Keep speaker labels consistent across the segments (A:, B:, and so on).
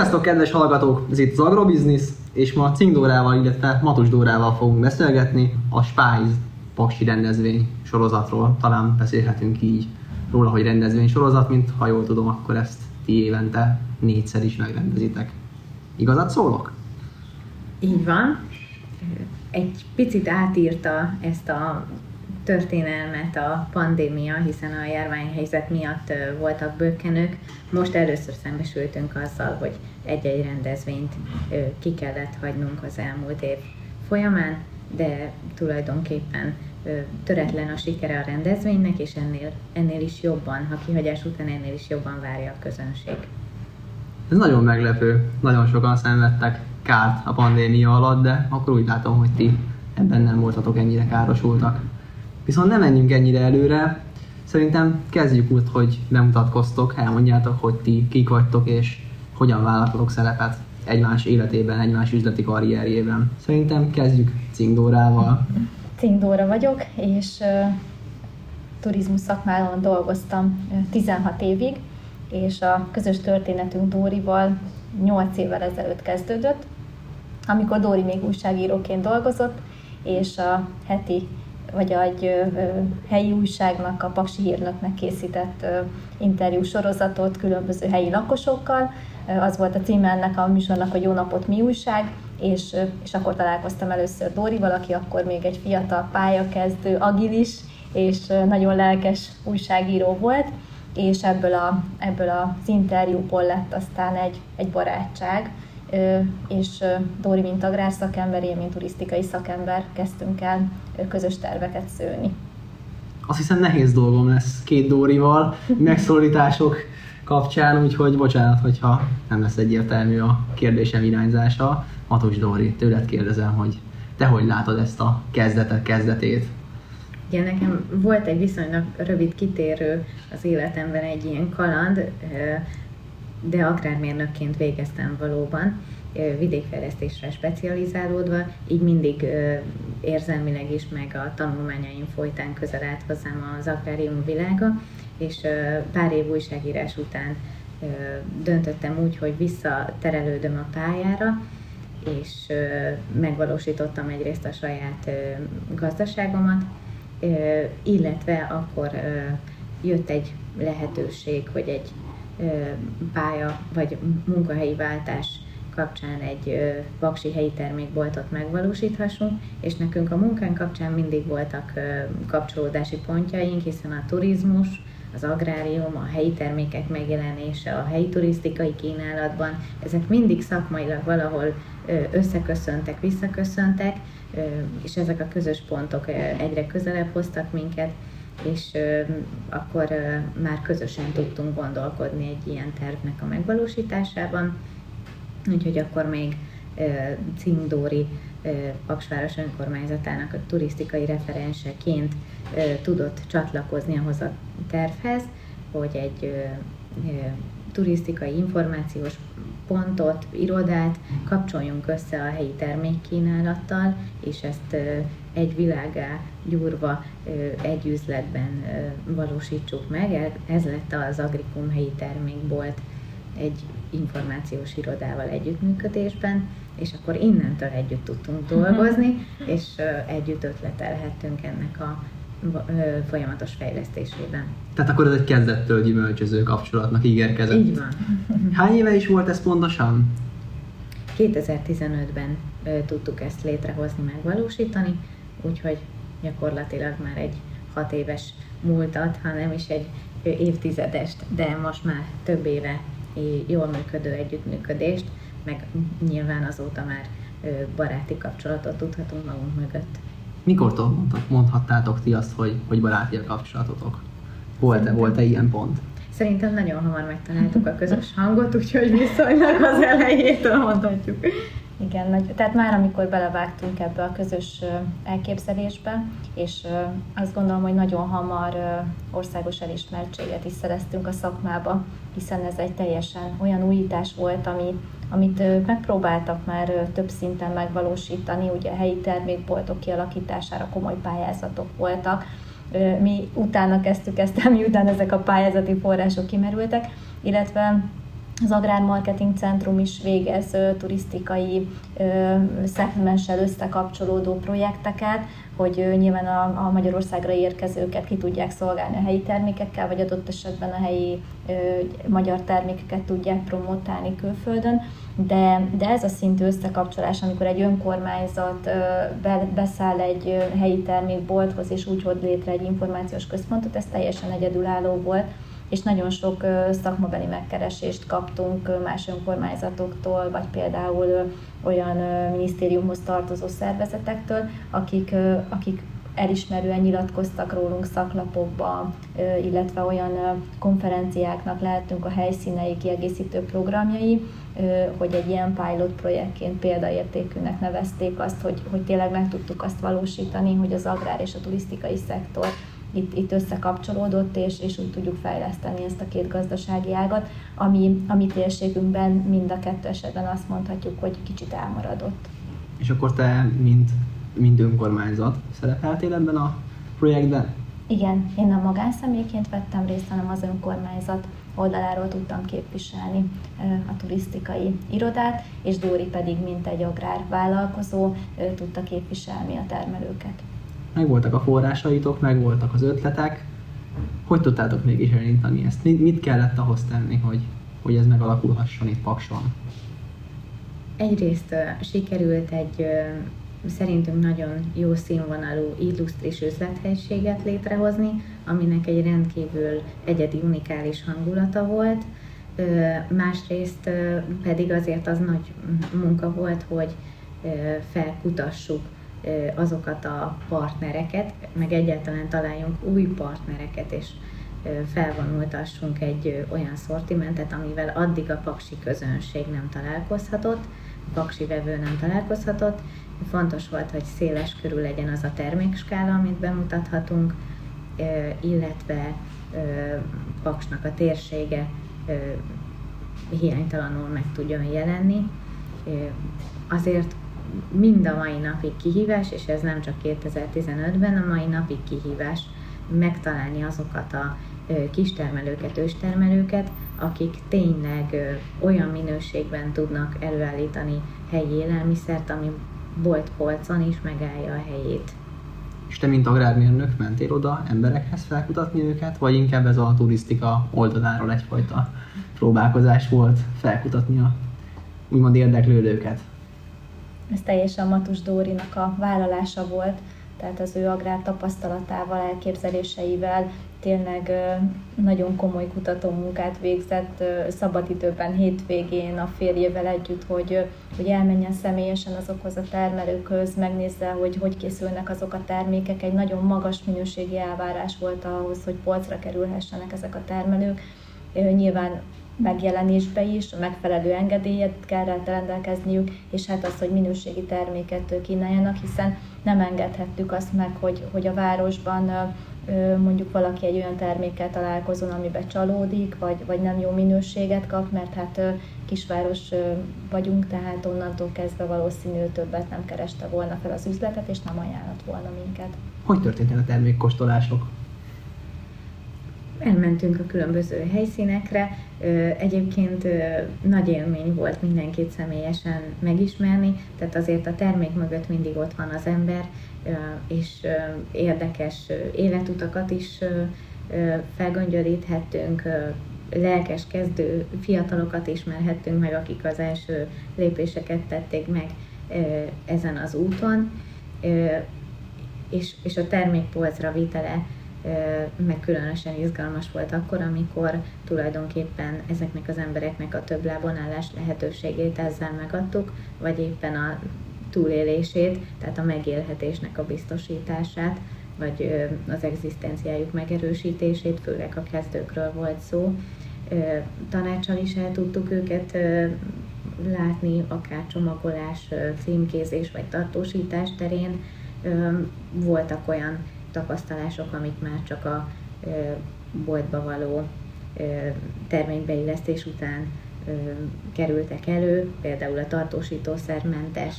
A: Sziasztok, kedves hallgatók! Ez itt az Agrobusiness, és ma Cingdórával, illetve Matus Dórával fogunk beszélgetni a Spice paksi rendezvény sorozatról. Talán beszélhetünk így róla, hogy rendezvény sorozat, mint ha jól tudom, akkor ezt ti évente négyszer is megrendezitek. Igazat szólok?
B: Így van. Egy picit átírta ezt a történelmet a pandémia, hiszen a járványhelyzet miatt voltak bőkenők. Most először szembesültünk azzal, hogy egy-egy rendezvényt ki kellett hagynunk az elmúlt év folyamán, de tulajdonképpen töretlen a sikere a rendezvénynek, és ennél, ennél is jobban, ha kihagyás után ennél is jobban várja a közönség.
A: Ez nagyon meglepő. Nagyon sokan szenvedtek kárt a pandémia alatt, de akkor úgy látom, hogy ti ebben nem voltatok ennyire károsultak. Viszont nem menjünk ennyire előre, szerintem kezdjük úgy, hogy bemutatkoztok, elmondjátok, hogy ti kik vagytok, és hogyan vállaltatok szerepet egymás életében, egymás üzleti karrierjében. Szerintem kezdjük Cingdórával.
C: Cingdóra vagyok, és turizmus szakmában dolgoztam uh, 16 évig, és a közös történetünk Dórival 8 évvel ezelőtt kezdődött, amikor Dóri még újságíróként dolgozott, és a heti vagy egy helyi újságnak, a Paksi Hírnöknek készített interjú sorozatot különböző helyi lakosokkal. Az volt a címe ennek a műsornak, hogy Jó napot, mi újság, és, és akkor találkoztam először Dórival, aki akkor még egy fiatal pályakezdő, agilis, és nagyon lelkes újságíró volt, és ebből, a, ebből az interjúból lett aztán egy, egy barátság, és Dóri, mint agrárszakember, én, mint turisztikai szakember kezdtünk el közös terveket szőni.
A: Azt hiszem nehéz dolgom lesz két Dórival, megszólítások kapcsán, úgyhogy bocsánat, hogyha nem lesz egyértelmű a kérdésem irányzása. Matos Dóri, tőled kérdezem, hogy te hogy látod ezt a kezdetet, kezdetét?
B: Igen, nekem volt egy viszonylag rövid kitérő az életemben egy ilyen kaland, de agrármérnökként végeztem valóban, vidékfejlesztésre specializálódva, így mindig érzelmileg is, meg a tanulmányaim folytán közel állt hozzám az agrárium világa, és pár év újságírás után döntöttem úgy, hogy visszaterelődöm a pályára, és megvalósítottam egyrészt a saját gazdaságomat, illetve akkor jött egy lehetőség, hogy egy pálya vagy munkahelyi váltás kapcsán egy vaksi helyi termékboltot megvalósíthassunk, és nekünk a munkánk kapcsán mindig voltak kapcsolódási pontjaink, hiszen a turizmus, az agrárium, a helyi termékek megjelenése, a helyi turisztikai kínálatban, ezek mindig szakmailag valahol összeköszöntek, visszaköszöntek, és ezek a közös pontok egyre közelebb hoztak minket, és akkor már közösen tudtunk gondolkodni egy ilyen tervnek a megvalósításában, úgyhogy akkor még Cingdóri Paksváros önkormányzatának a turisztikai referenseként tudott csatlakozni ahhoz a tervhez, hogy egy turisztikai információs pontot, irodát kapcsoljunk össze a helyi termékkínálattal, és ezt egy világá gyúrva egy üzletben valósítsuk meg. Ez lett az Agricum helyi termékbolt egy információs irodával együttműködésben, és akkor innentől együtt tudtunk dolgozni, és együtt ötletelhettünk ennek a folyamatos fejlesztésében.
A: Tehát akkor ez egy kezdettől gyümölcsöző kapcsolatnak ígérkezett.
B: Így van.
A: Hány éve is volt ez pontosan?
B: 2015-ben tudtuk ezt létrehozni, megvalósítani, úgyhogy gyakorlatilag már egy hat éves múltat, ha nem is egy évtizedest, de most már több éve jól működő együttműködést, meg nyilván azóta már baráti kapcsolatot tudhatunk magunk mögött.
A: Mikortól mondhattátok ti azt, hogy, hogy baráti a kapcsolatotok? Volt-e, volt-e ilyen pont?
B: Szerintem nagyon hamar megtaláltuk a közös hangot, úgyhogy viszonylag az elejétől mondhatjuk.
C: Igen, nagy, tehát már amikor belevágtunk ebbe a közös elképzelésbe, és azt gondolom, hogy nagyon hamar országos elismertséget is szereztünk a szakmába, hiszen ez egy teljesen olyan újítás volt, ami, amit megpróbáltak már több szinten megvalósítani, ugye a helyi termékboltok kialakítására komoly pályázatok voltak, mi utána kezdtük ezt, miután ezek a pályázati források kimerültek, illetve az Agrármarketing Centrum is végez turisztikai szegmenssel összekapcsolódó projekteket, hogy nyilván a, a Magyarországra érkezőket ki tudják szolgálni a helyi termékekkel, vagy adott esetben a helyi ö, magyar termékeket tudják promotálni külföldön. De, de ez a szintű összekapcsolás, amikor egy önkormányzat ö, be, beszáll egy helyi termékbolthoz, és úgy hoz létre egy információs központot, ez teljesen egyedülálló volt és nagyon sok szakmabeli megkeresést kaptunk más önkormányzatoktól, vagy például olyan minisztériumhoz tartozó szervezetektől, akik, akik elismerően nyilatkoztak rólunk szaklapokba, illetve olyan konferenciáknak lehetünk a helyszínei kiegészítő programjai, hogy egy ilyen pilot projektként példaértékűnek nevezték azt, hogy, hogy tényleg meg tudtuk azt valósítani, hogy az agrár és a turisztikai szektor itt, itt összekapcsolódott, és, és úgy tudjuk fejleszteni ezt a két gazdasági ágat, ami a mi térségünkben mind a kettő esetben azt mondhatjuk, hogy kicsit elmaradott.
A: És akkor te, mint, mint önkormányzat szerepeltél ebben a projektben?
C: Igen, én nem magánszemélyként vettem részt, hanem az önkormányzat oldaláról tudtam képviselni a turisztikai irodát, és Dóri pedig, mint egy agrárvállalkozó, tudta képviselni a termelőket
A: megvoltak a forrásaitok, megvoltak az ötletek, hogy tudtátok mégis elindítani ezt? Mit kellett ahhoz tenni, hogy, hogy ez megalakulhasson itt Pakson?
B: Egyrészt uh, sikerült egy szerintünk nagyon jó színvonalú, illusztris üzlethelyiséget létrehozni, aminek egy rendkívül egyedi, unikális hangulata volt. Uh, másrészt pedig azért az nagy munka volt, hogy felkutassuk azokat a partnereket, meg egyáltalán találjunk új partnereket, és felvonultassunk egy olyan szortimentet, amivel addig a paksi közönség nem találkozhatott, paksi vevő nem találkozhatott. Fontos volt, hogy széles körül legyen az a termékskála, amit bemutathatunk, illetve paksnak a térsége hiánytalanul meg tudjon jelenni. Azért mind a mai napig kihívás, és ez nem csak 2015-ben, a mai napig kihívás megtalálni azokat a kistermelőket, őstermelőket, akik tényleg olyan minőségben tudnak előállítani helyi élelmiszert, ami bolt polcon is megállja a helyét.
A: És te, mint agrármérnök mentél oda emberekhez felkutatni őket, vagy inkább ez a turisztika oldaláról egyfajta próbálkozás volt felkutatni a úgymond érdeklődőket?
C: Ez teljesen Matus Dórinak a vállalása volt, tehát az ő agrár tapasztalatával, elképzeléseivel tényleg nagyon komoly kutatómunkát végzett szabadidőben, hétvégén a férjével együtt, hogy, hogy elmenjen személyesen azokhoz a termelőkhöz, megnézze, hogy hogy készülnek azok a termékek. Egy nagyon magas minőségi elvárás volt ahhoz, hogy polcra kerülhessenek ezek a termelők. Nyilván megjelenésbe is, a megfelelő engedélyet kell rendelkezniük, és hát az, hogy minőségi terméket kínáljanak, hiszen nem engedhettük azt meg, hogy, hogy a városban mondjuk valaki egy olyan termékkel találkozon, amiben csalódik, vagy, vagy nem jó minőséget kap, mert hát kisváros vagyunk, tehát onnantól kezdve valószínű többet nem kereste volna fel az üzletet, és nem ajánlott volna minket.
A: Hogy történtek a termékkóstolások?
B: Elmentünk a különböző helyszínekre. Egyébként nagy élmény volt mindenkit személyesen megismerni, tehát azért a termék mögött mindig ott van az ember, és érdekes életutakat is felgöngyölíthettünk, lelkes kezdő fiatalokat ismerhettünk meg, akik az első lépéseket tették meg ezen az úton, és, a termékpolcra vitele meg különösen izgalmas volt akkor, amikor tulajdonképpen ezeknek az embereknek a több lábonállás lehetőségét ezzel megadtuk, vagy éppen a túlélését, tehát a megélhetésnek a biztosítását, vagy az egzisztenciájuk megerősítését, főleg a kezdőkről volt szó. Tanácsal is el tudtuk őket látni, akár csomagolás, címkézés vagy tartósítás terén. Voltak olyan tapasztalások, amik már csak a boltba való terménybeillesztés után kerültek elő, például a tartósítószermentes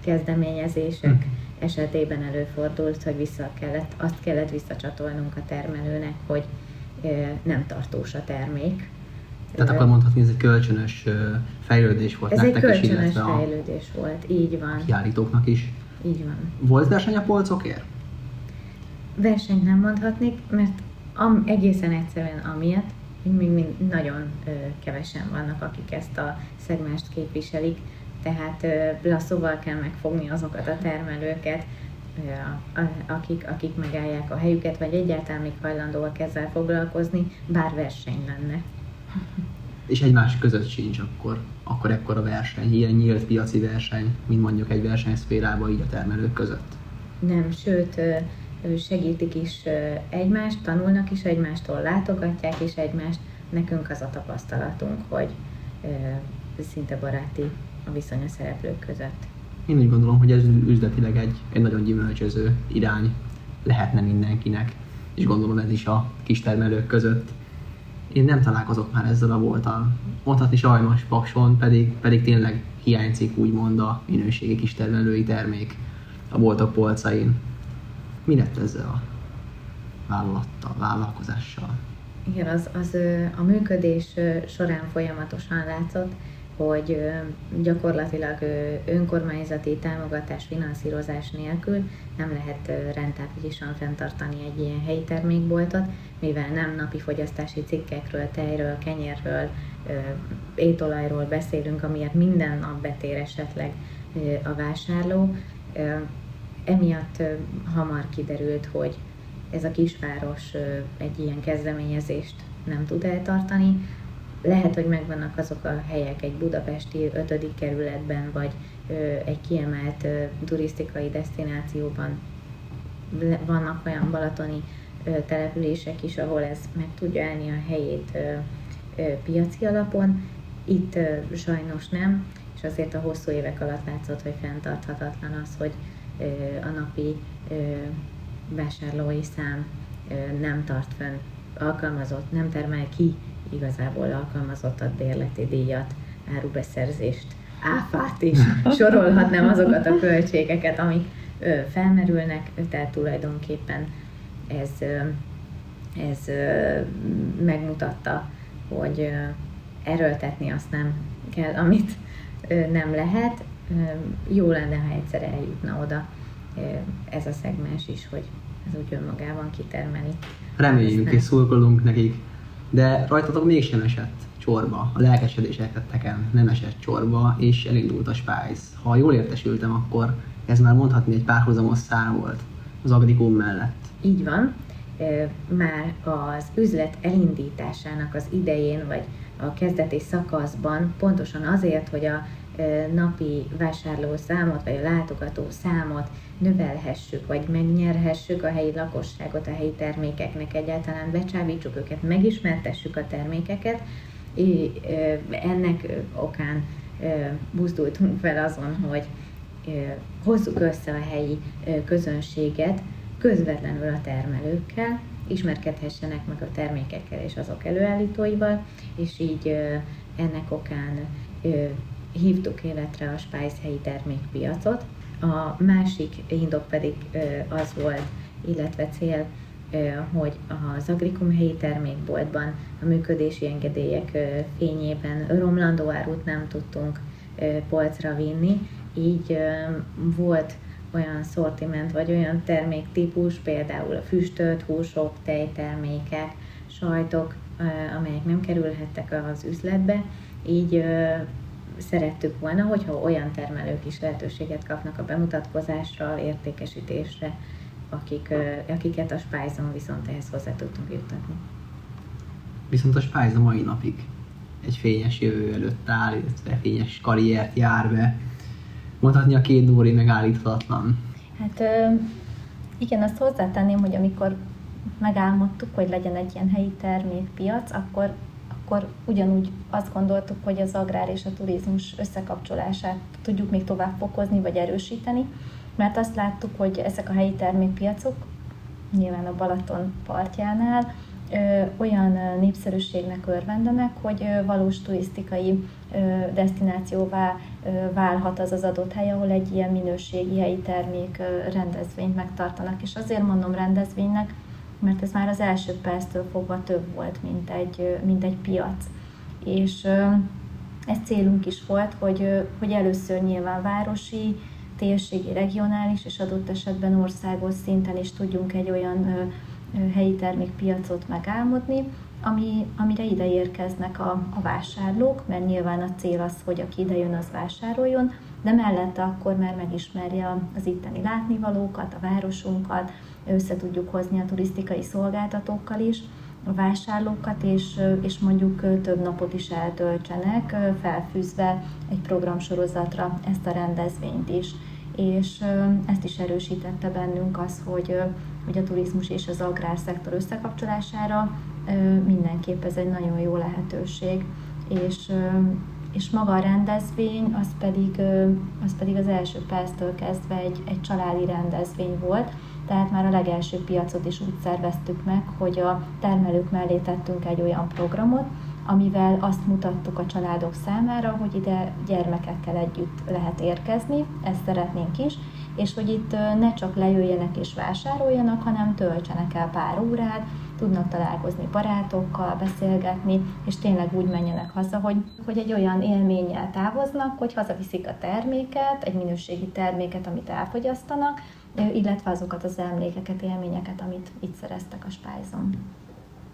B: kezdeményezések hm. esetében előfordult, hogy vissza kellett, azt kellett visszacsatolnunk a termelőnek, hogy nem tartós a termék,
A: Tehát akkor mondhatni, ez egy kölcsönös fejlődés volt
B: Ez egy
A: nektek is,
B: kölcsönös
A: a
B: fejlődés volt, így van,
A: kiállítóknak is.
B: így van.
A: Volt verseny a polcokért?
B: Versenyt nem mondhatnék, mert am, egészen egyszerűen amiatt, hogy még mind nagyon ö, kevesen vannak, akik ezt a szegmást képviselik, tehát ö, lasszóval kell megfogni azokat a termelőket, ö, a, akik, akik megállják a helyüket, vagy egyáltalán még hajlandóak ezzel foglalkozni, bár verseny lenne.
A: És egymás között sincs akkor, akkor ekkora verseny, ilyen nyílt piaci verseny, mint mondjuk egy versenyszférában így a termelők között.
B: Nem, sőt, ö, segítik is egymást, tanulnak is egymástól, látogatják is egymást. Nekünk az a tapasztalatunk, hogy szinte baráti a viszony a szereplők között.
A: Én úgy gondolom, hogy ez üzletileg egy, egy nagyon gyümölcsöző irány lehetne mindenkinek, és gondolom ez is a kistermelők között. Én nem találkozok már ezzel a voltal. Mondhatni sajnos Pakson, pedig, pedig tényleg hiányzik úgymond a minőségi kistermelői termék a boltok polcain. Mi lett ezzel a vállalattal, vállalkozással?
B: Igen, az, az a működés során folyamatosan látszott, hogy gyakorlatilag önkormányzati támogatás, finanszírozás nélkül nem lehet rentábilisan fenntartani egy ilyen helyi termékboltot, mivel nem napi fogyasztási cikkekről, tejről, kenyérről, étolajról beszélünk, amiért minden nap betér esetleg a vásárló. Emiatt hamar kiderült, hogy ez a kisváros egy ilyen kezdeményezést nem tud eltartani. Lehet, hogy megvannak azok a helyek egy budapesti 5. kerületben, vagy egy kiemelt turisztikai destinációban. Vannak olyan balatoni települések is, ahol ez meg tudja állni a helyét piaci alapon. Itt sajnos nem, és azért a hosszú évek alatt látszott, hogy fenntarthatatlan az, hogy a napi vásárlói szám nem tart fönn, alkalmazott, nem termel ki igazából alkalmazottat, bérleti díjat, árubeszerzést, áfát is, sorolhatnám azokat a költségeket, amik felmerülnek, tehát tulajdonképpen ez, ez megmutatta, hogy erőltetni azt nem kell, amit nem lehet. Jó lenne, ha egyszer eljutna oda ez a szegmens is, hogy ez úgy önmagában kitermeli.
A: Reméljük
B: Aztán-
A: és szurkolunk nekik, de rajtatok mégsem esett csorba, a lelkesedésetekeken nem esett csorba, és elindult a Spice. Ha jól értesültem, akkor ez már mondhatni egy párhuzamos szám volt az Agricum mellett.
B: Így van. Már az üzlet elindításának az idején, vagy a kezdeti szakaszban, pontosan azért, hogy a napi vásárló számot, vagy a látogató számot növelhessük, vagy megnyerhessük a helyi lakosságot, a helyi termékeknek egyáltalán. Becsábítsuk őket, megismertessük a termékeket, ennek okán buzdultunk fel azon, hogy hozzuk össze a helyi közönséget közvetlenül a termelőkkel, ismerkedhessenek meg a termékekkel és azok előállítóival, és így ennek okán hívtuk életre a Spice helyi termékpiacot. A másik indok pedig az volt, illetve cél, hogy az Agricum helyi termékboltban a működési engedélyek fényében romlandó árut nem tudtunk polcra vinni, így volt olyan szortiment, vagy olyan terméktípus, például a füstölt húsok, tejtermékek, sajtok, amelyek nem kerülhettek az üzletbe, így szerettük volna, hogyha olyan termelők is lehetőséget kapnak a bemutatkozásra, értékesítésre, akik, akiket a Spice-on viszont ehhez hozzá tudtunk juttatni.
A: Viszont a Spice a mai napig egy fényes jövő előtt áll, illetve fényes karriert jár be. Mondhatni a két Dóri megállíthatatlan.
C: Hát igen, azt hozzátenném, hogy amikor megálmodtuk, hogy legyen egy ilyen helyi termékpiac, akkor, akkor ugyanúgy azt gondoltuk, hogy az agrár és a turizmus összekapcsolását tudjuk még tovább fokozni vagy erősíteni, mert azt láttuk, hogy ezek a helyi termékpiacok, nyilván a Balaton partjánál, ö, olyan népszerűségnek örvendenek, hogy valós turisztikai ö, destinációvá ö, válhat az az adott hely, ahol egy ilyen minőségi helyi termék ö, rendezvényt megtartanak. És azért mondom rendezvénynek, mert ez már az első perctől fogva több volt, mint egy, mint egy piac. és ez célunk is volt, hogy, hogy először nyilván városi, térségi, regionális és adott esetben országos szinten is tudjunk egy olyan helyi termékpiacot megálmodni, ami, amire ide érkeznek a, a vásárlók, mert nyilván a cél az, hogy aki ide jön, az vásároljon, de mellette akkor már megismerje az itteni látnivalókat, a városunkat, össze tudjuk hozni a turisztikai szolgáltatókkal is, a vásárlókat, és, és mondjuk több napot is eltöltsenek, felfűzve egy programsorozatra ezt a rendezvényt is. És ezt is erősítette bennünk az, hogy, hogy a turizmus és az agrárszektor összekapcsolására mindenképp ez egy nagyon jó lehetőség. És, és maga a rendezvény, az pedig, az pedig az első perctől kezdve egy, egy családi rendezvény volt, tehát már a legelső piacot is úgy szerveztük meg, hogy a termelők mellé tettünk egy olyan programot, amivel azt mutattuk a családok számára, hogy ide gyermekekkel együtt lehet érkezni, ezt szeretnénk is, és hogy itt ne csak lejöjjenek és vásároljanak, hanem töltsenek el pár órát, tudnak találkozni barátokkal, beszélgetni, és tényleg úgy menjenek haza, hogy, hogy egy olyan élménnyel távoznak, hogy hazaviszik a terméket, egy minőségi terméket, amit elfogyasztanak, illetve azokat az emlékeket, élményeket, amit itt szereztek a Spájzon.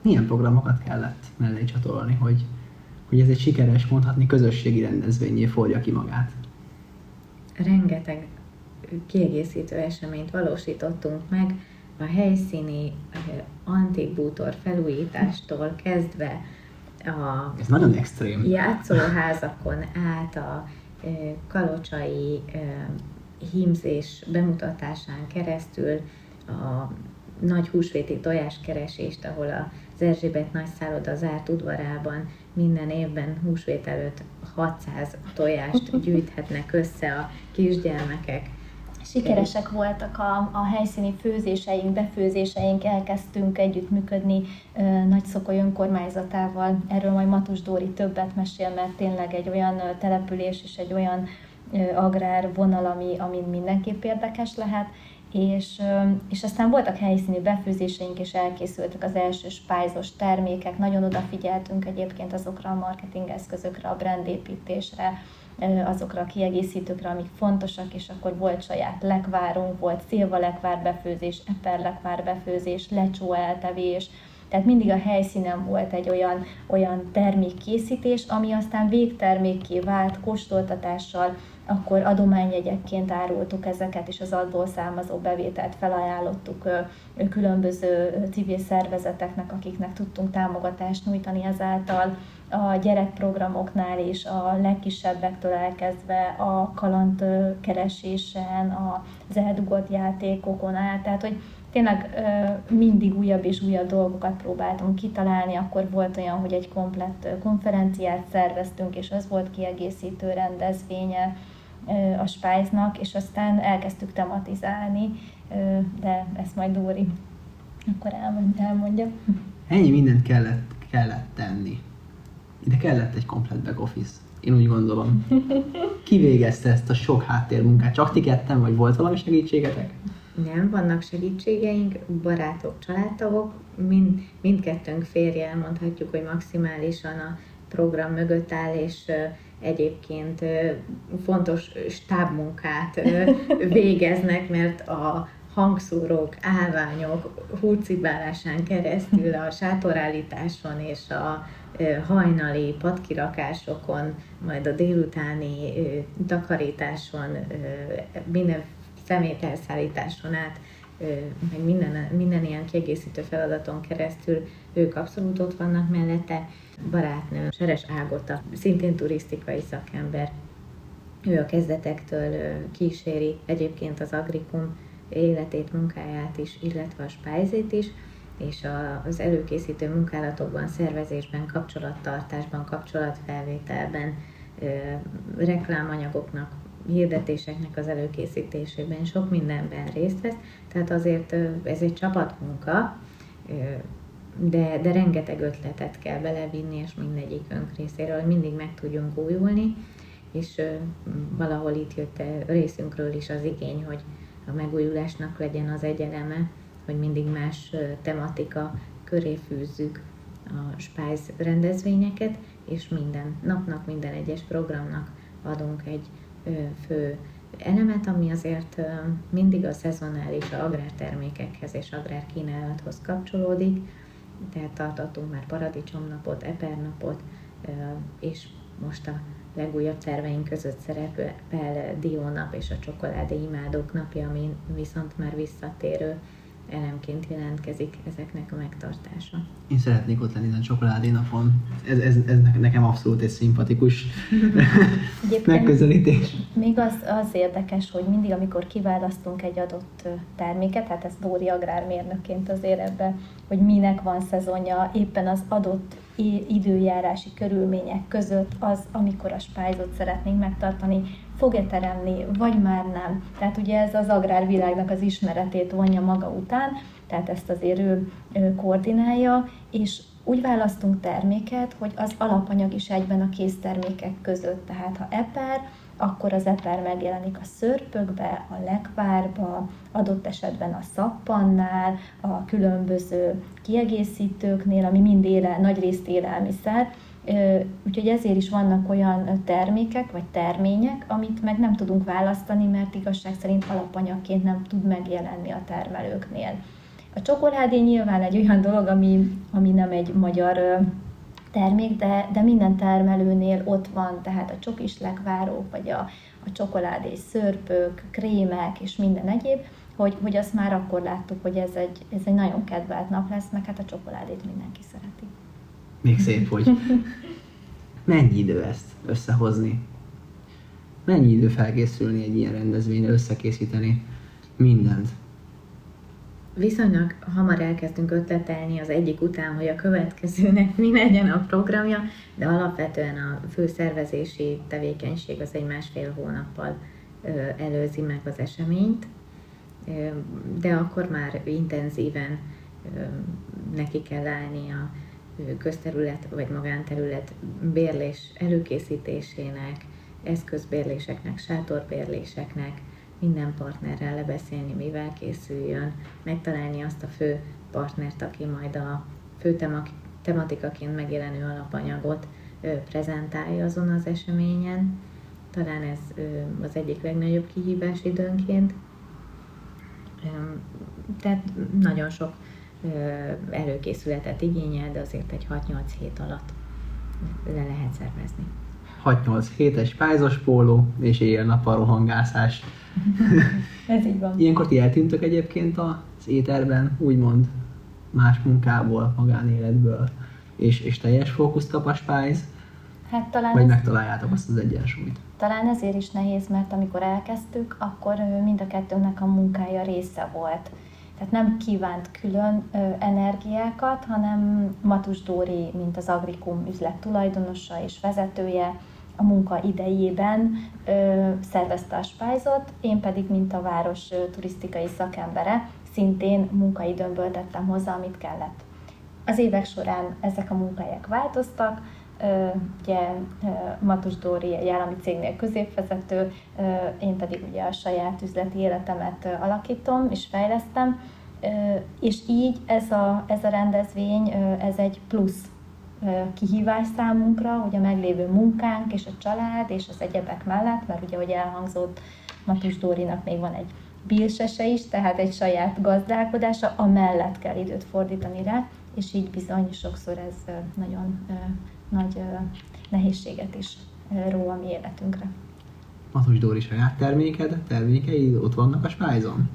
A: Milyen programokat kellett mellé csatolni, hogy, hogy ez egy sikeres, mondhatni közösségi rendezvényé fordja ki magát?
B: Rengeteg kiegészítő eseményt valósítottunk meg, a helyszíni antik bútor felújítástól kezdve a
A: Ez nagyon extrém.
B: játszóházakon át a kalocsai hímzés bemutatásán keresztül a nagy húsvéti tojáskeresést, ahol az Erzsébet nagy szálloda zárt udvarában minden évben húsvét előtt 600 tojást gyűjthetnek össze a kisgyermekek.
C: Sikeresek voltak a, a helyszíni főzéseink, befőzéseink, elkezdtünk együttműködni e, Nagyszokoly önkormányzatával. Erről majd Matus Dóri többet mesél, mert tényleg egy olyan település és egy olyan agrár vonal, ami, ami mindenképp érdekes lehet, és, és aztán voltak helyszíni befőzéseink, és elkészültek az első spájzos termékek, nagyon odafigyeltünk egyébként azokra a marketing eszközökre, a brandépítésre, azokra a kiegészítőkre, amik fontosak, és akkor volt saját lekvárunk, volt szilva lekvár befőzés, eper lekvár befőzés, lecsó eltevés, tehát mindig a helyszínen volt egy olyan, olyan termékkészítés, ami aztán végtermékké vált, kóstoltatással, akkor adományjegyekként árultuk ezeket, és az abból származó bevételt felajánlottuk különböző civil szervezeteknek, akiknek tudtunk támogatást nyújtani ezáltal. A gyerekprogramoknál is, a legkisebbektől elkezdve a kalandkeresésen, az eldugott játékokon át, tehát hogy tényleg mindig újabb és újabb dolgokat próbáltunk kitalálni, akkor volt olyan, hogy egy komplett konferenciát szerveztünk, és az volt kiegészítő rendezvénye, a spájznak, és aztán elkezdtük tematizálni, de ezt majd Dóri akkor elmondja.
A: Ennyi mindent kellett, kellett tenni. Ide kellett egy komplet back office. Én úgy gondolom. Ki végezte ezt a sok háttérmunkát? Csak ti ketten, vagy volt valami segítségetek?
B: Nem, vannak segítségeink, barátok, családtagok, mind, mindkettőnk férje, mondhatjuk, hogy maximálisan a program mögött áll, és egyébként fontos stábmunkát végeznek, mert a hangszórók, állványok húcibálásán keresztül a sátorállításon és a hajnali padkirakásokon, majd a délutáni takarításon, minden szemételszállításon át, meg minden, minden ilyen kiegészítő feladaton keresztül ők abszolút ott vannak mellette barátnőm, Seres Ágota, szintén turisztikai szakember. Ő a kezdetektől kíséri egyébként az Agrikum életét, munkáját is, illetve a spájzét is, és az előkészítő munkálatokban, szervezésben, kapcsolattartásban, kapcsolatfelvételben, reklámanyagoknak, hirdetéseknek az előkészítésében sok mindenben részt vesz, tehát azért ez egy csapatmunka, de, de rengeteg ötletet kell belevinni, és mindegyikünk részéről mindig meg tudjunk újulni, és valahol itt jött részünkről is az igény, hogy a megújulásnak legyen az egy eleme, hogy mindig más tematika köré fűzzük a Spice rendezvényeket, és minden napnak, minden egyes programnak adunk egy fő elemet, ami azért mindig a szezonális agrártermékekhez és agrárkínálathoz kapcsolódik, tehát tartottunk már paradicsomnapot, epernapot, és most a legújabb terveink között szerepel Diónap és a csokoládé imádók napja, ami viszont már visszatérő elemként jelentkezik ezeknek a megtartása.
A: Én szeretnék ott lenni a csokoládé napon. Ez, ez, ez nekem abszolút egy szimpatikus megközelítés.
C: Még az, az érdekes, hogy mindig, amikor kiválasztunk egy adott terméket, hát ez Dóri agrármérnökként azért ebbe, hogy minek van szezonja, éppen az adott időjárási körülmények között az, amikor a spájzot szeretnénk megtartani, fog-e teremni, vagy már nem. Tehát ugye ez az agrárvilágnak az ismeretét vonja maga után, tehát ezt azért ő, ő koordinálja, és úgy választunk terméket, hogy az alapanyag is egyben a késztermékek között. Tehát ha eper, akkor az eper megjelenik a szörpökbe, a lekvárba, adott esetben a szappannál, a különböző kiegészítőknél, ami mind éle, nagy részt élelmiszer, Úgyhogy ezért is vannak olyan termékek vagy termények, amit meg nem tudunk választani, mert igazság szerint alapanyagként nem tud megjelenni a termelőknél. A csokoládé nyilván egy olyan dolog, ami, ami nem egy magyar termék, de, de minden termelőnél ott van, tehát a csokis lekvárók, vagy a, a csokoládé szörpök, krémek és minden egyéb, hogy, hogy azt már akkor láttuk, hogy ez egy, ez egy nagyon kedvelt nap lesz, meg hát a csokoládét mindenki szereti.
A: Még szép, hogy mennyi idő ezt összehozni? Mennyi idő felkészülni egy ilyen rendezvényre, összekészíteni mindent?
B: Viszonylag hamar elkezdünk ötletelni az egyik után, hogy a következőnek mi legyen a programja, de alapvetően a fő szervezési tevékenység az egy másfél hónappal előzi meg az eseményt, de akkor már intenzíven neki kell állni a közterület vagy magánterület bérlés előkészítésének, eszközbérléseknek, sátorbérléseknek, minden partnerrel lebeszélni, mivel készüljön, megtalálni azt a fő partnert, aki majd a fő tematikaként megjelenő alapanyagot prezentálja azon az eseményen. Talán ez az egyik legnagyobb kihívás időnként. Tehát nagyon sok előkészületet igényel, de azért egy 6-8 hét alatt le lehet szervezni.
A: 6-8 hétes pályzos póló és éjjel-nappal rohangászás.
C: Ez így van.
A: Ilyenkor ti eltűntök egyébként az éterben, úgymond más munkából, magánéletből, és, és teljes fókuszt kap a Spice, hát talán vagy ez... megtaláljátok azt az egyensúlyt?
C: Talán ezért is nehéz, mert amikor elkezdtük, akkor mind a kettőnek a munkája része volt tehát nem kívánt külön ö, energiákat, hanem Matus Dóri, mint az Agrikum üzlet tulajdonosa és vezetője, a munka idejében ö, szervezte a spájzot, én pedig, mint a város ö, turisztikai szakembere, szintén munkaidőmből tettem hozzá, amit kellett. Az évek során ezek a munkahelyek változtak, ugye Matus Dóri egy állami cégnél középvezető, én pedig ugye a saját üzleti életemet alakítom és fejlesztem, és így ez a, ez a rendezvény, ez egy plusz kihívás számunkra, hogy a meglévő munkánk és a család és az egyebek mellett, mert ugye, ahogy elhangzott, Matus Dórinak még van egy bilsese is, tehát egy saját gazdálkodása, a mellett kell időt fordítani rá, és így bizony sokszor ez nagyon nagy nehézséget is ró a mi életünkre.
A: Matus Dóri saját terméked, termékei ott vannak a spájzon?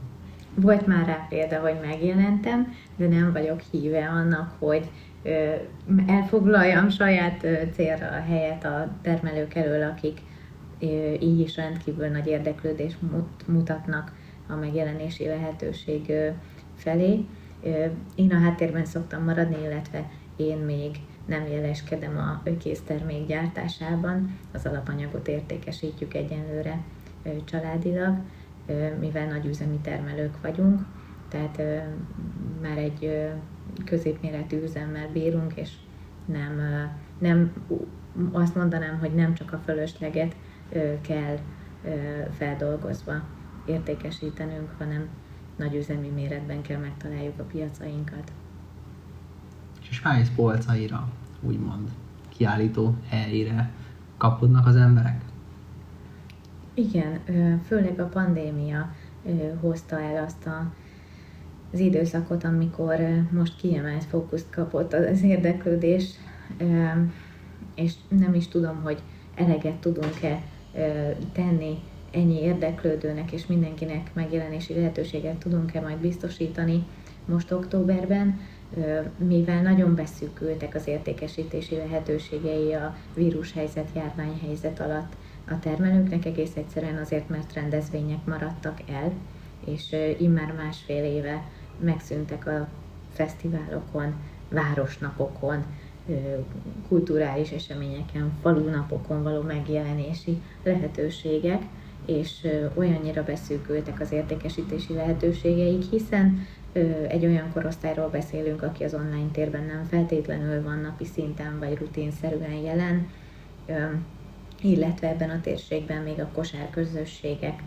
B: Volt már rá példa, hogy megjelentem, de nem vagyok híve annak, hogy elfoglaljam saját célra a helyet a termelők elől, akik így is rendkívül nagy érdeklődést mutatnak a megjelenési lehetőség felé. Én a háttérben szoktam maradni, illetve én még nem jeleskedem a késztermék gyártásában, az alapanyagot értékesítjük egyenlőre családilag, mivel nagy üzemi termelők vagyunk, tehát már egy középméretű üzemmel bírunk, és nem, nem azt mondanám, hogy nem csak a fölösleget kell feldolgozva értékesítenünk, hanem nagy üzemi méretben kell megtaláljuk a piacainkat.
A: És a Spice polcaira, úgymond kiállító helyére kapodnak az emberek?
B: Igen, főleg a pandémia hozta el azt a, az időszakot, amikor most kiemelt fókuszt kapott az érdeklődés, és nem is tudom, hogy eleget tudunk-e tenni ennyi érdeklődőnek és mindenkinek megjelenési lehetőséget tudunk-e majd biztosítani most októberben, mivel nagyon beszűkültek az értékesítési lehetőségei a vírushelyzet, járványhelyzet alatt a termelőknek, egész egyszerűen azért, mert rendezvények maradtak el, és immár másfél éve megszűntek a fesztiválokon, városnapokon, kulturális eseményeken, falunapokon való megjelenési lehetőségek, és olyannyira beszűkültek az értékesítési lehetőségeik, hiszen egy olyan korosztályról beszélünk, aki az online térben nem feltétlenül van napi szinten vagy rutinszerűen jelen, illetve ebben a térségben még a kosárközösségek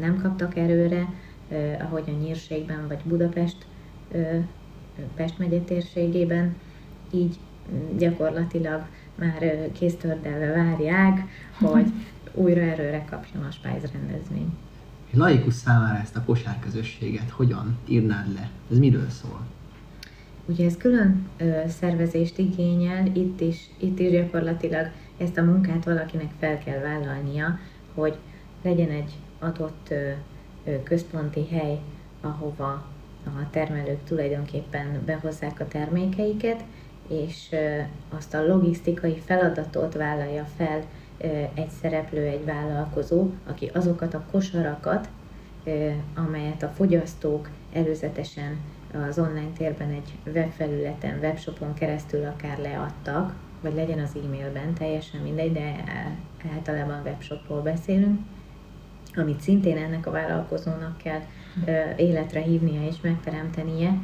B: nem kaptak erőre, ahogy a Nyírségben vagy Budapest, Pest megye térségében, így gyakorlatilag már kéztördelve várják, hogy újra erőre kapjon a Spice rendezvény.
A: Egy laikus számára ezt a kosárközösséget hogyan írnád le? Ez miről szól?
B: Ugye ez külön ö, szervezést igényel, itt is, itt is gyakorlatilag ezt a munkát valakinek fel kell vállalnia, hogy legyen egy adott ö, ö, központi hely, ahova a termelők tulajdonképpen behozzák a termékeiket, és azt a logisztikai feladatot vállalja fel egy szereplő, egy vállalkozó, aki azokat a kosarakat, amelyet a fogyasztók előzetesen az online térben egy webfelületen, webshopon keresztül akár leadtak, vagy legyen az e-mailben, teljesen mindegy, de általában webshopról beszélünk, amit szintén ennek a vállalkozónak kell életre hívnia és megteremtenie,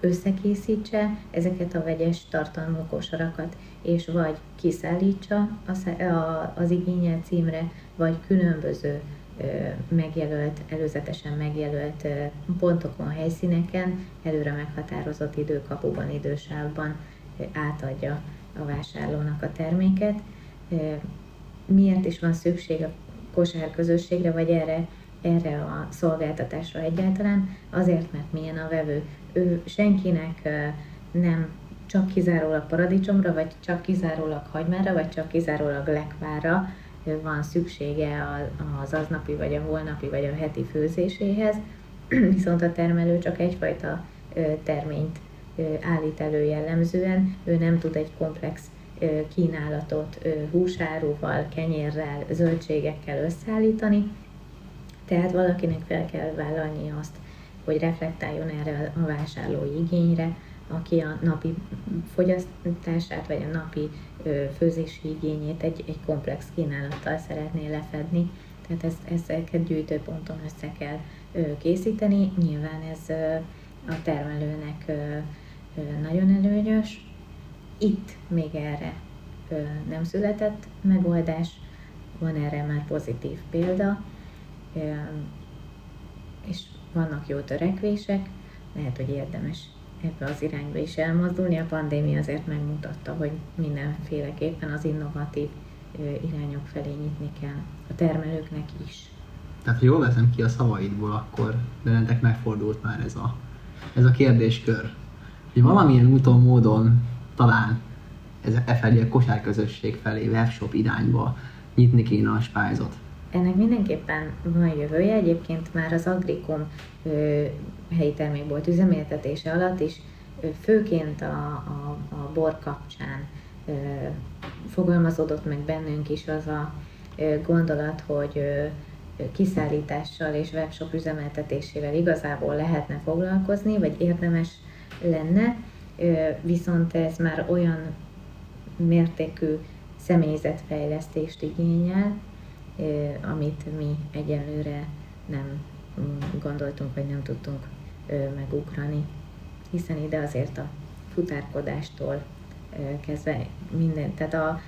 B: összekészítse ezeket a vegyes tartalmú kosarakat, és vagy kiszállítsa az igényelt címre, vagy különböző megjelölt, előzetesen megjelölt pontokon, helyszíneken, előre meghatározott időkapuban, idősávban átadja a vásárlónak a terméket. Miért is van szükség a kosárközösségre, vagy erre, erre a szolgáltatásra egyáltalán? Azért, mert milyen a vevő. Ő senkinek nem csak kizárólag paradicsomra, vagy csak kizárólag hagymára, vagy csak kizárólag lekvára van szüksége az aznapi, vagy a holnapi, vagy a heti főzéséhez, viszont a termelő csak egyfajta terményt állít elő jellemzően, ő nem tud egy komplex kínálatot húsáruval, kenyérrel, zöldségekkel összeállítani, tehát valakinek fel kell vállalni azt, hogy reflektáljon erre a vásárlói igényre, aki a napi fogyasztását vagy a napi főzési igényét egy, egy komplex kínálattal szeretné lefedni. Tehát ezt, ezeket gyűjtőponton össze kell készíteni. Nyilván ez a termelőnek nagyon előnyös. Itt még erre nem született megoldás, van erre már pozitív példa, és vannak jó törekvések, lehet, hogy érdemes ebbe az irányba is elmozdulni. A pandémia azért megmutatta, hogy mindenféleképpen az innovatív irányok felé nyitni kell a termelőknek is.
A: Tehát, ha jól veszem ki a szavaidból, akkor bennetek megfordult már ez a, ez a kérdéskör. Hogy valamilyen úton, módon talán ez e felé a kosárközösség felé, webshop irányba nyitni kéne a spájzot.
B: Ennek mindenképpen van jövője, egyébként már az Agricom ö, helyi termékbolt üzemeltetése alatt is ö, főként a, a, a bor kapcsán ö, fogalmazódott meg bennünk is az a ö, gondolat, hogy ö, kiszállítással és webshop üzemeltetésével igazából lehetne foglalkozni, vagy érdemes lenne, viszont ez már olyan mértékű személyzetfejlesztést igényel, amit mi egyelőre nem mm, gondoltunk, vagy nem tudtunk megugrani. Hiszen ide azért a futárkodástól kezdve minden, tehát a,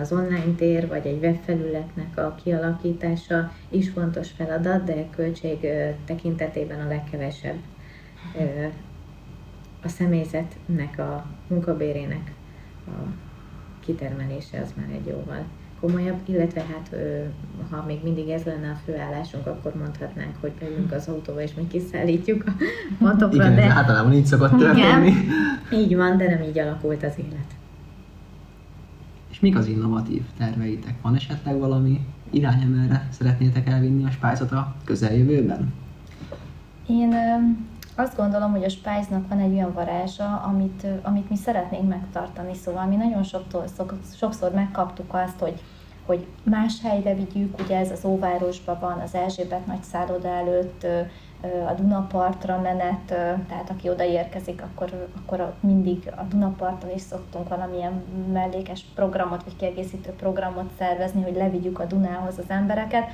B: az online tér vagy egy webfelületnek a kialakítása is fontos feladat, de költség tekintetében a legkevesebb a személyzetnek a munkabérének a kitermelése az már egy jóval komolyabb, illetve hát ha még mindig ez lenne a főállásunk, akkor mondhatnánk, hogy beülünk az autóba és még kiszállítjuk a pontokra.
A: Igen, de általában így szokott történni. Igen,
B: így van, de nem így alakult az élet.
A: És mik az innovatív terveitek? Van esetleg valami irány, amerre szeretnétek elvinni a spájzot a közeljövőben?
C: Én azt gondolom, hogy a Spice-nak van egy olyan varázsa, amit, amit mi szeretnénk megtartani. Szóval mi nagyon sokszor, sokszor megkaptuk azt, hogy hogy más helyre vigyük, ugye ez az Óvárosban van, az Erzsébet nagy szálloda előtt, a Dunapartra menet, tehát aki odaérkezik, akkor, akkor mindig a Dunaparton is szoktunk valamilyen mellékes programot, vagy kiegészítő programot szervezni, hogy levigyük a Dunához az embereket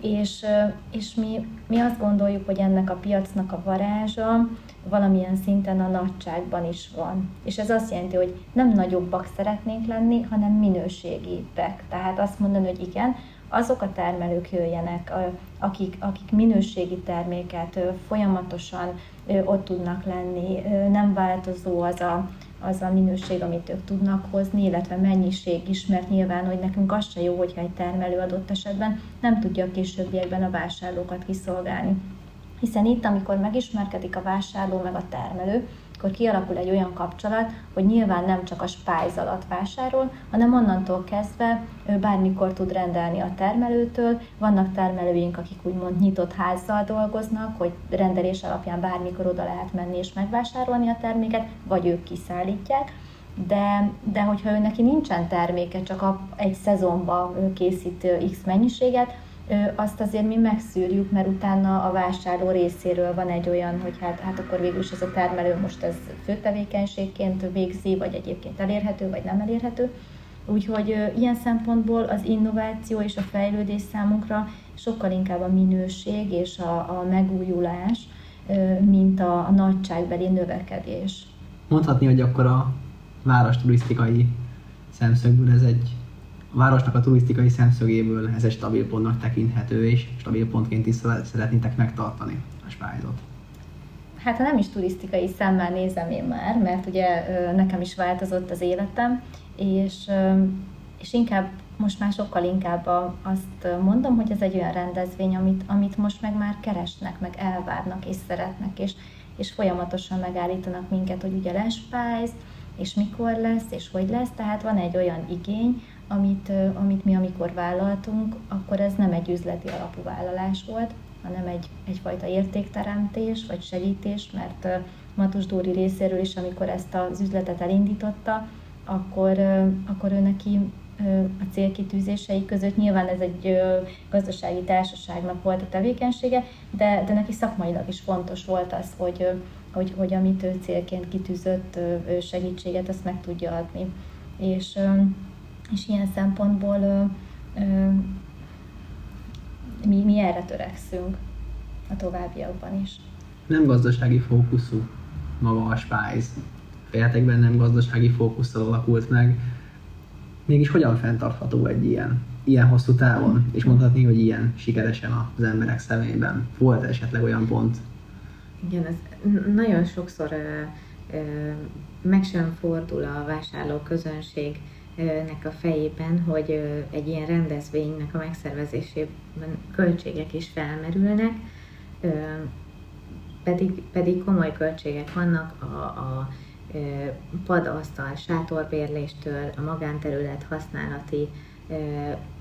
C: és, és mi, mi azt gondoljuk, hogy ennek a piacnak a varázsa valamilyen szinten a nagyságban is van. És ez azt jelenti, hogy nem nagyobbak szeretnénk lenni, hanem minőségibbek. Tehát azt mondani, hogy igen, azok a termelők jöjjenek, akik, akik minőségi terméket folyamatosan ott tudnak lenni, nem változó az a, az a minőség, amit ők tudnak hozni, illetve mennyiség is, mert nyilván, hogy nekünk az se jó, hogyha egy termelő adott esetben nem tudja a későbbiekben a vásárlókat kiszolgálni. Hiszen itt, amikor megismerkedik a vásárló meg a termelő, akkor kialakul egy olyan kapcsolat, hogy nyilván nem csak a spájz alatt vásárol, hanem onnantól kezdve ő bármikor tud rendelni a termelőtől. Vannak termelőink, akik úgymond nyitott házzal dolgoznak, hogy rendelés alapján bármikor oda lehet menni és megvásárolni a terméket, vagy ők kiszállítják de, de hogyha ő neki nincsen terméke, csak a, egy szezonban készít X mennyiséget, azt azért mi megszűrjük, mert utána a vásárló részéről van egy olyan, hogy hát, hát akkor végül is ez a termelő most ez főtevékenységként végzi, vagy egyébként elérhető, vagy nem elérhető. Úgyhogy ilyen szempontból az innováció és a fejlődés számunkra sokkal inkább a minőség és a, a megújulás, mint a, a nagyságbeli növekedés.
A: Mondhatni, hogy akkor a város turisztikai szemszögből ez egy városnak a turisztikai szemszögéből ez egy stabil pontnak tekinthető, és stabil pontként is szeretnétek megtartani a spájzot.
C: Hát ha nem is turisztikai szemmel nézem én már, mert ugye nekem is változott az életem, és, és inkább most már sokkal inkább azt mondom, hogy ez egy olyan rendezvény, amit, amit most meg már keresnek, meg elvárnak és szeretnek, és, és folyamatosan megállítanak minket, hogy ugye lesz spájz, és mikor lesz, és hogy lesz, tehát van egy olyan igény, amit, amit mi amikor vállaltunk, akkor ez nem egy üzleti alapú vállalás volt, hanem egy, egyfajta értékteremtés vagy segítés, mert Matus Dóri részéről is, amikor ezt az üzletet elindította, akkor, akkor ő neki a célkitűzései között nyilván ez egy gazdasági társaságnak volt a tevékenysége, de, de neki szakmailag is fontos volt az, hogy, hogy, hogy amit ő célként kitűzött segítséget, azt meg tudja adni. És és ilyen szempontból ö, ö, mi, mi erre törekszünk a továbbiakban is.
A: Nem gazdasági fókuszú maga a Spice. Fejetekben nem gazdasági fókusszal alakult meg. Mégis hogyan fenntartható egy ilyen, ilyen hosszú távon? És mondhatni, hogy ilyen sikeresen az emberek szemében. Volt esetleg olyan pont?
B: Igen, ez nagyon sokszor ö, ö, meg sem fordul a vásárló közönség nek a fejében, hogy egy ilyen rendezvénynek a megszervezésében költségek is felmerülnek, pedig, pedig komoly költségek vannak a, a padasztal, sátorbérléstől, a magánterület használati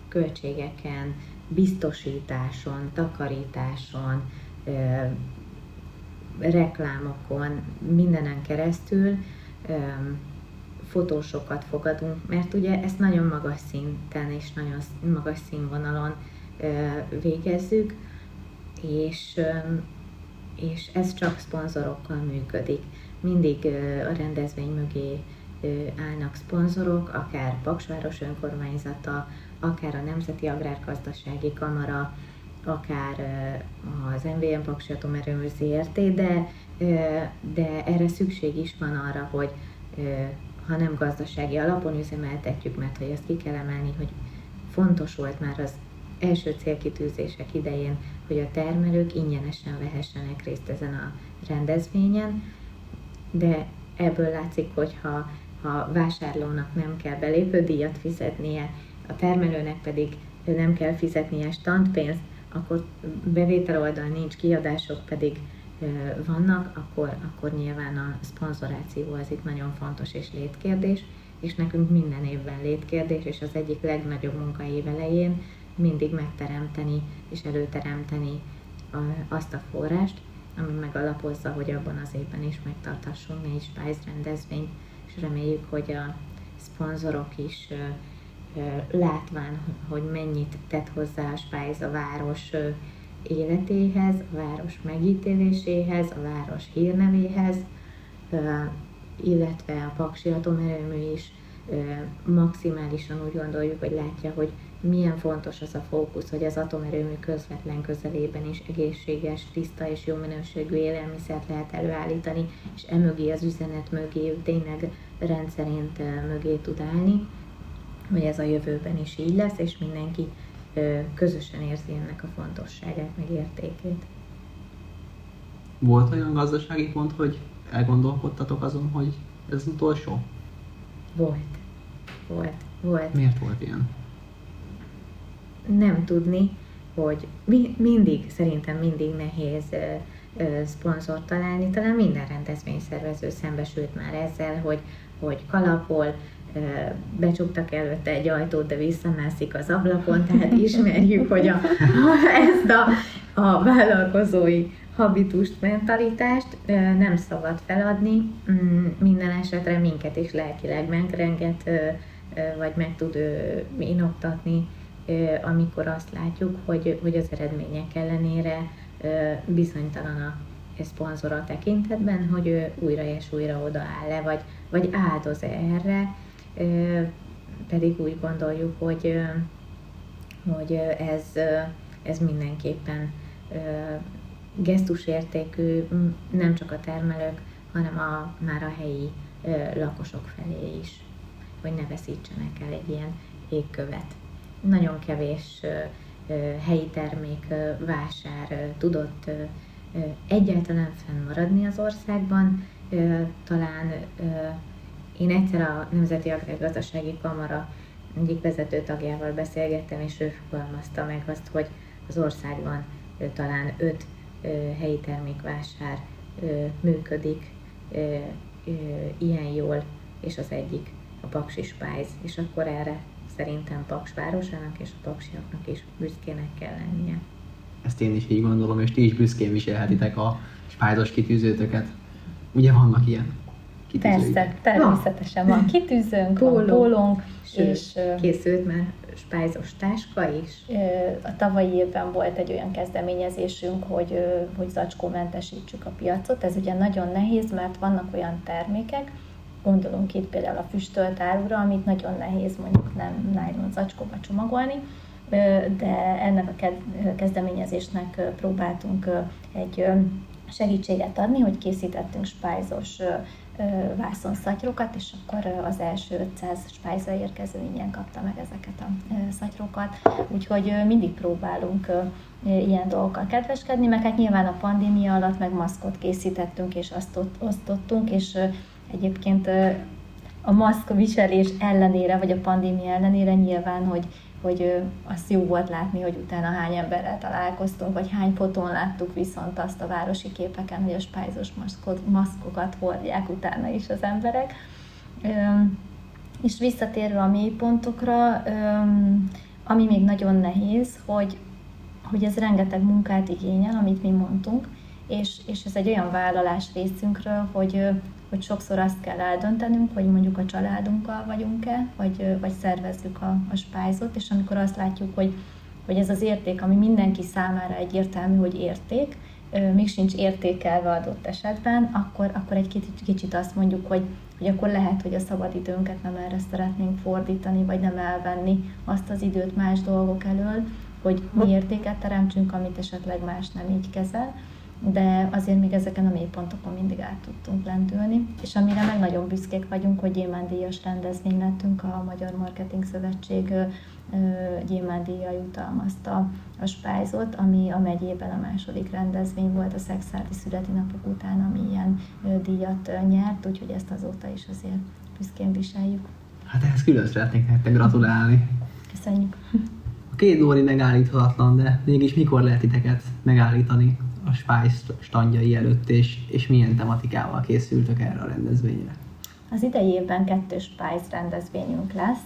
B: költségeken, biztosításon, takarításon, reklámokon, mindenen keresztül fotósokat fogadunk, mert ugye ezt nagyon magas szinten és nagyon magas színvonalon végezzük, és, és ez csak szponzorokkal működik. Mindig a rendezvény mögé állnak szponzorok, akár Paksváros önkormányzata, akár a Nemzeti Agrárgazdasági Kamara, akár az MVM Paksi Atomerőmű ZRT, de, de erre szükség is van arra, hogy ha nem gazdasági alapon üzemeltetjük, mert hogy azt ki kell emelni, hogy fontos volt már az első célkitűzések idején, hogy a termelők ingyenesen vehessenek részt ezen a rendezvényen, de ebből látszik, hogy ha, ha vásárlónak nem kell belépődíjat fizetnie, a termelőnek pedig nem kell fizetnie standpénzt, akkor bevétel oldal nincs, kiadások pedig vannak, akkor, akkor nyilván a szponzoráció az itt nagyon fontos és létkérdés, és nekünk minden évben létkérdés, és az egyik legnagyobb munka év elején mindig megteremteni és előteremteni azt a forrást, ami megalapozza, hogy abban az évben is megtarthassunk négy Spice rendezvényt, és reméljük, hogy a szponzorok is látván, hogy mennyit tett hozzá a Spice a város életéhez, a város megítéléséhez, a város hírnevéhez, illetve a Paksi Atomerőmű is maximálisan úgy gondoljuk, hogy látja, hogy milyen fontos az a fókusz, hogy az atomerőmű közvetlen közelében is egészséges, tiszta és jó minőségű élelmiszert lehet előállítani, és emögé az üzenet mögé tényleg rendszerint mögé tud állni, hogy ez a jövőben is így lesz, és mindenki közösen érzi ennek a fontosságát, meg értékét.
A: Volt olyan gazdasági pont, hogy elgondolkodtatok azon, hogy ez utolsó?
B: Volt. Volt. Volt.
A: Miért volt ilyen?
B: Nem tudni, hogy mi, mindig, szerintem mindig nehéz ö, ö, szponzort találni. Talán minden rendezvényszervező szembesült már ezzel, hogy, hogy kalapol, becsuktak előtte egy ajtót, de visszamászik az ablakon, tehát ismerjük, hogy a, ezt a, a vállalkozói habitust, mentalitást nem szabad feladni, mm, minden esetre minket is lelkileg megrenget, vagy meg tud inoktatni, amikor azt látjuk, hogy, hogy az eredmények ellenére bizonytalan a szponzora tekintetben, hogy ő újra és újra odaáll le, vagy, vagy áldoz erre, pedig úgy gondoljuk, hogy, hogy ez, ez mindenképpen gesztusértékű nem csak a termelők, hanem a, már a helyi lakosok felé is, hogy ne veszítsenek el egy ilyen égkövet. Nagyon kevés helyi termék vásár tudott egyáltalán fennmaradni az országban, talán én egyszer a Nemzeti Agrárgazdasági Kamara egyik vezető tagjával beszélgettem, és ő fogalmazta meg azt, hogy az országban talán öt helyi termékvásár működik ilyen jól, és az egyik a Paksi Spice, és akkor erre szerintem Paks városának és a paksiaknak is büszkének kell lennie.
A: Ezt én is így gondolom, és ti is büszkén viselhetitek a spájzos kitűzőtöket. Ugye vannak ilyen?
C: Persze, természetesen van kitűzőnk, van pólónk,
B: és készült már spájzos táska is.
C: A tavalyi évben volt egy olyan kezdeményezésünk, hogy, hogy zacskómentesítsük a piacot. Ez ugye nagyon nehéz, mert vannak olyan termékek, gondolunk itt például a füstölt árura, amit nagyon nehéz mondjuk nem nylon zacskóba csomagolni, de ennek a kezdeményezésnek próbáltunk egy segítséget adni, hogy készítettünk spájzos vászonszatyrokat, és akkor az első 500 spájza érkező ingyen kapta meg ezeket a szatyrokat. Úgyhogy mindig próbálunk ilyen dolgokkal kedveskedni, meg hát nyilván a pandémia alatt meg maszkot készítettünk és azt osztottunk, és egyébként a maszk viselés ellenére, vagy a pandémia ellenére nyilván, hogy hogy az jó volt látni, hogy utána hány emberrel találkoztunk, vagy hány fotón láttuk viszont azt a városi képeken, hogy a spájzos maszkokat hordják utána is az emberek. És visszatérve a mélypontokra, ami még nagyon nehéz, hogy, hogy ez rengeteg munkát igényel, amit mi mondtunk, és, és ez egy olyan vállalás részünkről, hogy, hogy sokszor azt kell eldöntenünk, hogy mondjuk a családunkkal vagyunk-e, vagy, vagy szervezzük a, a spájzot, és amikor azt látjuk, hogy, hogy ez az érték, ami mindenki számára egyértelmű, hogy érték, még sincs értékelve adott esetben, akkor, akkor egy kicsit, kicsit azt mondjuk, hogy, hogy akkor lehet, hogy a szabadidőnket nem erre szeretnénk fordítani, vagy nem elvenni azt az időt más dolgok elől, hogy mi értéket teremtsünk, amit esetleg más nem így kezel de azért még ezeken a mélypontokon mindig át tudtunk lendülni, és amire meg nagyon büszkék vagyunk, hogy Gyémán díjas rendezvény lettünk, a Magyar Marketing Szövetség Gyémán díjjal jutalmazta a Spájzot, ami a megyében a második rendezvény volt a szexádi születi napok után, ami ilyen díjat nyert, úgyhogy ezt azóta is azért büszkén viseljük.
A: Hát ehhez külön szeretnék nektek gratulálni.
C: Köszönjük.
A: A két Dóri megállíthatatlan, de mégis mikor lehet titeket megállítani a Spice standjai előtt, és, és milyen tematikával készültök erre a rendezvényre?
C: Az idei évben kettős Spice rendezvényünk lesz.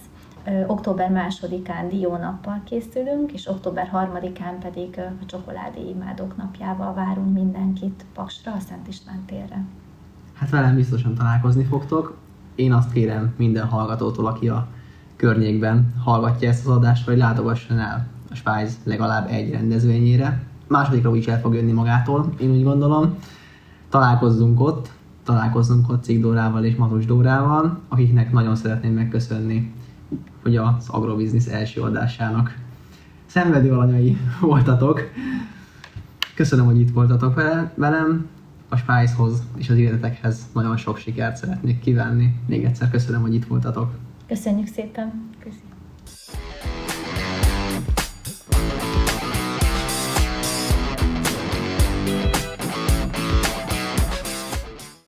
C: Ö, október másodikán Dió nappal készülünk, és október harmadikán pedig a csokoládé imádók napjával várunk mindenkit Paksra, a Szent István térre.
A: Hát velem biztosan találkozni fogtok. Én azt kérem minden hallgatótól, aki a környékben hallgatja ezt az adást, hogy látogasson el a Spice legalább egy rendezvényére. Másodikra is el fog jönni magától, én úgy gondolom. Találkozzunk ott, találkozzunk ott Cikdórával és Matos Dórával, akiknek nagyon szeretném megköszönni, hogy az Agrobiznisz első adásának szenvedő alanyai voltatok. Köszönöm, hogy itt voltatok velem. A Spice-hoz és az életetekhez nagyon sok sikert szeretnék kívánni. Még egyszer köszönöm, hogy itt voltatok.
C: Köszönjük szépen!
B: Köszönjük.